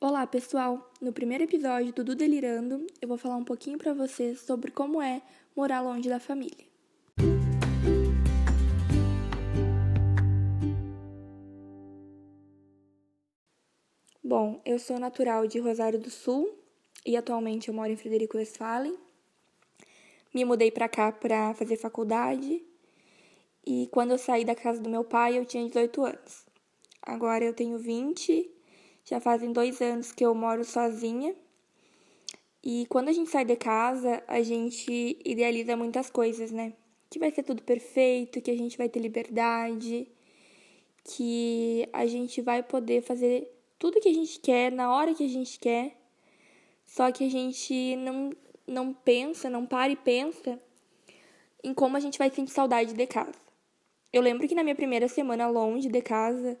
Olá, pessoal! No primeiro episódio do Du Delirando, eu vou falar um pouquinho para vocês sobre como é morar longe da família. Bom, eu sou natural de Rosário do Sul e atualmente eu moro em Frederico Westphalen. Me mudei para cá para fazer faculdade e quando eu saí da casa do meu pai eu tinha 18 anos. Agora eu tenho 20 já fazem dois anos que eu moro sozinha. E quando a gente sai de casa, a gente idealiza muitas coisas, né? Que vai ser tudo perfeito, que a gente vai ter liberdade, que a gente vai poder fazer tudo que a gente quer na hora que a gente quer. Só que a gente não, não pensa, não para e pensa em como a gente vai sentir saudade de casa. Eu lembro que na minha primeira semana longe de casa,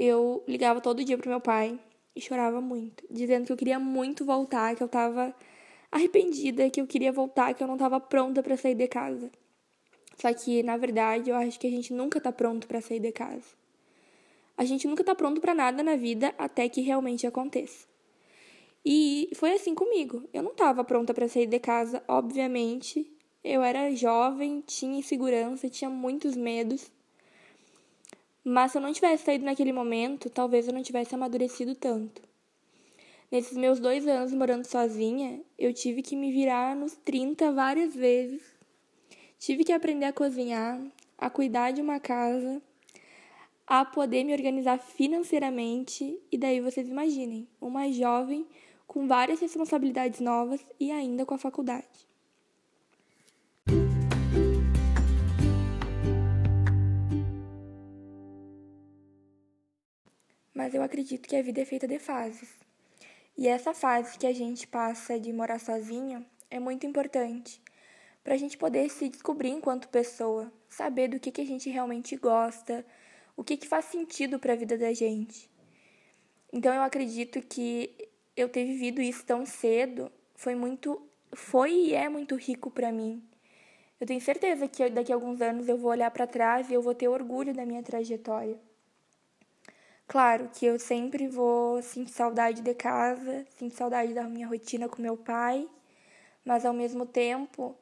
eu ligava todo dia pro meu pai e chorava muito, dizendo que eu queria muito voltar, que eu tava arrependida, que eu queria voltar, que eu não tava pronta para sair de casa. Só que, na verdade, eu acho que a gente nunca tá pronto para sair de casa. A gente nunca tá pronto para nada na vida até que realmente aconteça. E foi assim comigo. Eu não tava pronta para sair de casa, obviamente. Eu era jovem, tinha insegurança, tinha muitos medos. Mas se eu não tivesse saído naquele momento, talvez eu não tivesse amadurecido tanto. Nesses meus dois anos morando sozinha, eu tive que me virar nos 30 várias vezes. Tive que aprender a cozinhar, a cuidar de uma casa, a poder me organizar financeiramente. E daí vocês imaginem, uma jovem com várias responsabilidades novas e ainda com a faculdade. Mas eu acredito que a vida é feita de fases. E essa fase que a gente passa de morar sozinho é muito importante para a gente poder se descobrir enquanto pessoa, saber do que, que a gente realmente gosta, o que, que faz sentido para a vida da gente. Então eu acredito que eu ter vivido isso tão cedo foi muito, foi e é muito rico para mim. Eu tenho certeza que daqui a alguns anos eu vou olhar para trás e eu vou ter orgulho da minha trajetória. Claro que eu sempre vou sentir saudade de casa, sentir saudade da minha rotina com meu pai, mas ao mesmo tempo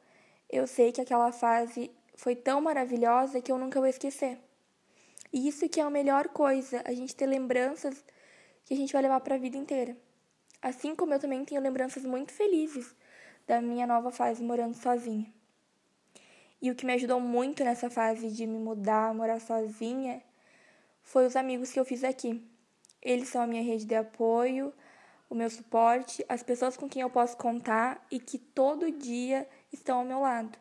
eu sei que aquela fase foi tão maravilhosa que eu nunca vou esquecer. E isso que é a melhor coisa, a gente ter lembranças que a gente vai levar para a vida inteira. Assim como eu também tenho lembranças muito felizes da minha nova fase morando sozinha. E o que me ajudou muito nessa fase de me mudar, morar sozinha, foi os amigos que eu fiz aqui. Eles são a minha rede de apoio, o meu suporte, as pessoas com quem eu posso contar e que todo dia estão ao meu lado.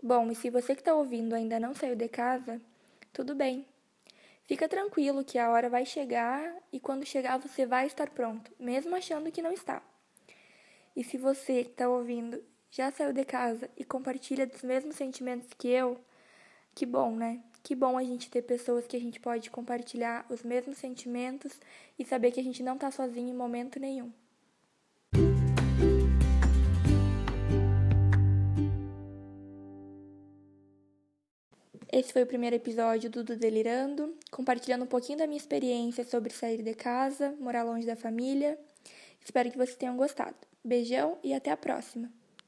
Bom, e se você que está ouvindo ainda não saiu de casa, tudo bem. Fica tranquilo que a hora vai chegar e quando chegar você vai estar pronto, mesmo achando que não está. E se você que está ouvindo já saiu de casa e compartilha dos mesmos sentimentos que eu, que bom, né? Que bom a gente ter pessoas que a gente pode compartilhar os mesmos sentimentos e saber que a gente não tá sozinho em momento nenhum. Esse foi o primeiro episódio do Do Delirando, compartilhando um pouquinho da minha experiência sobre sair de casa, morar longe da família. Espero que vocês tenham gostado. Beijão e até a próxima!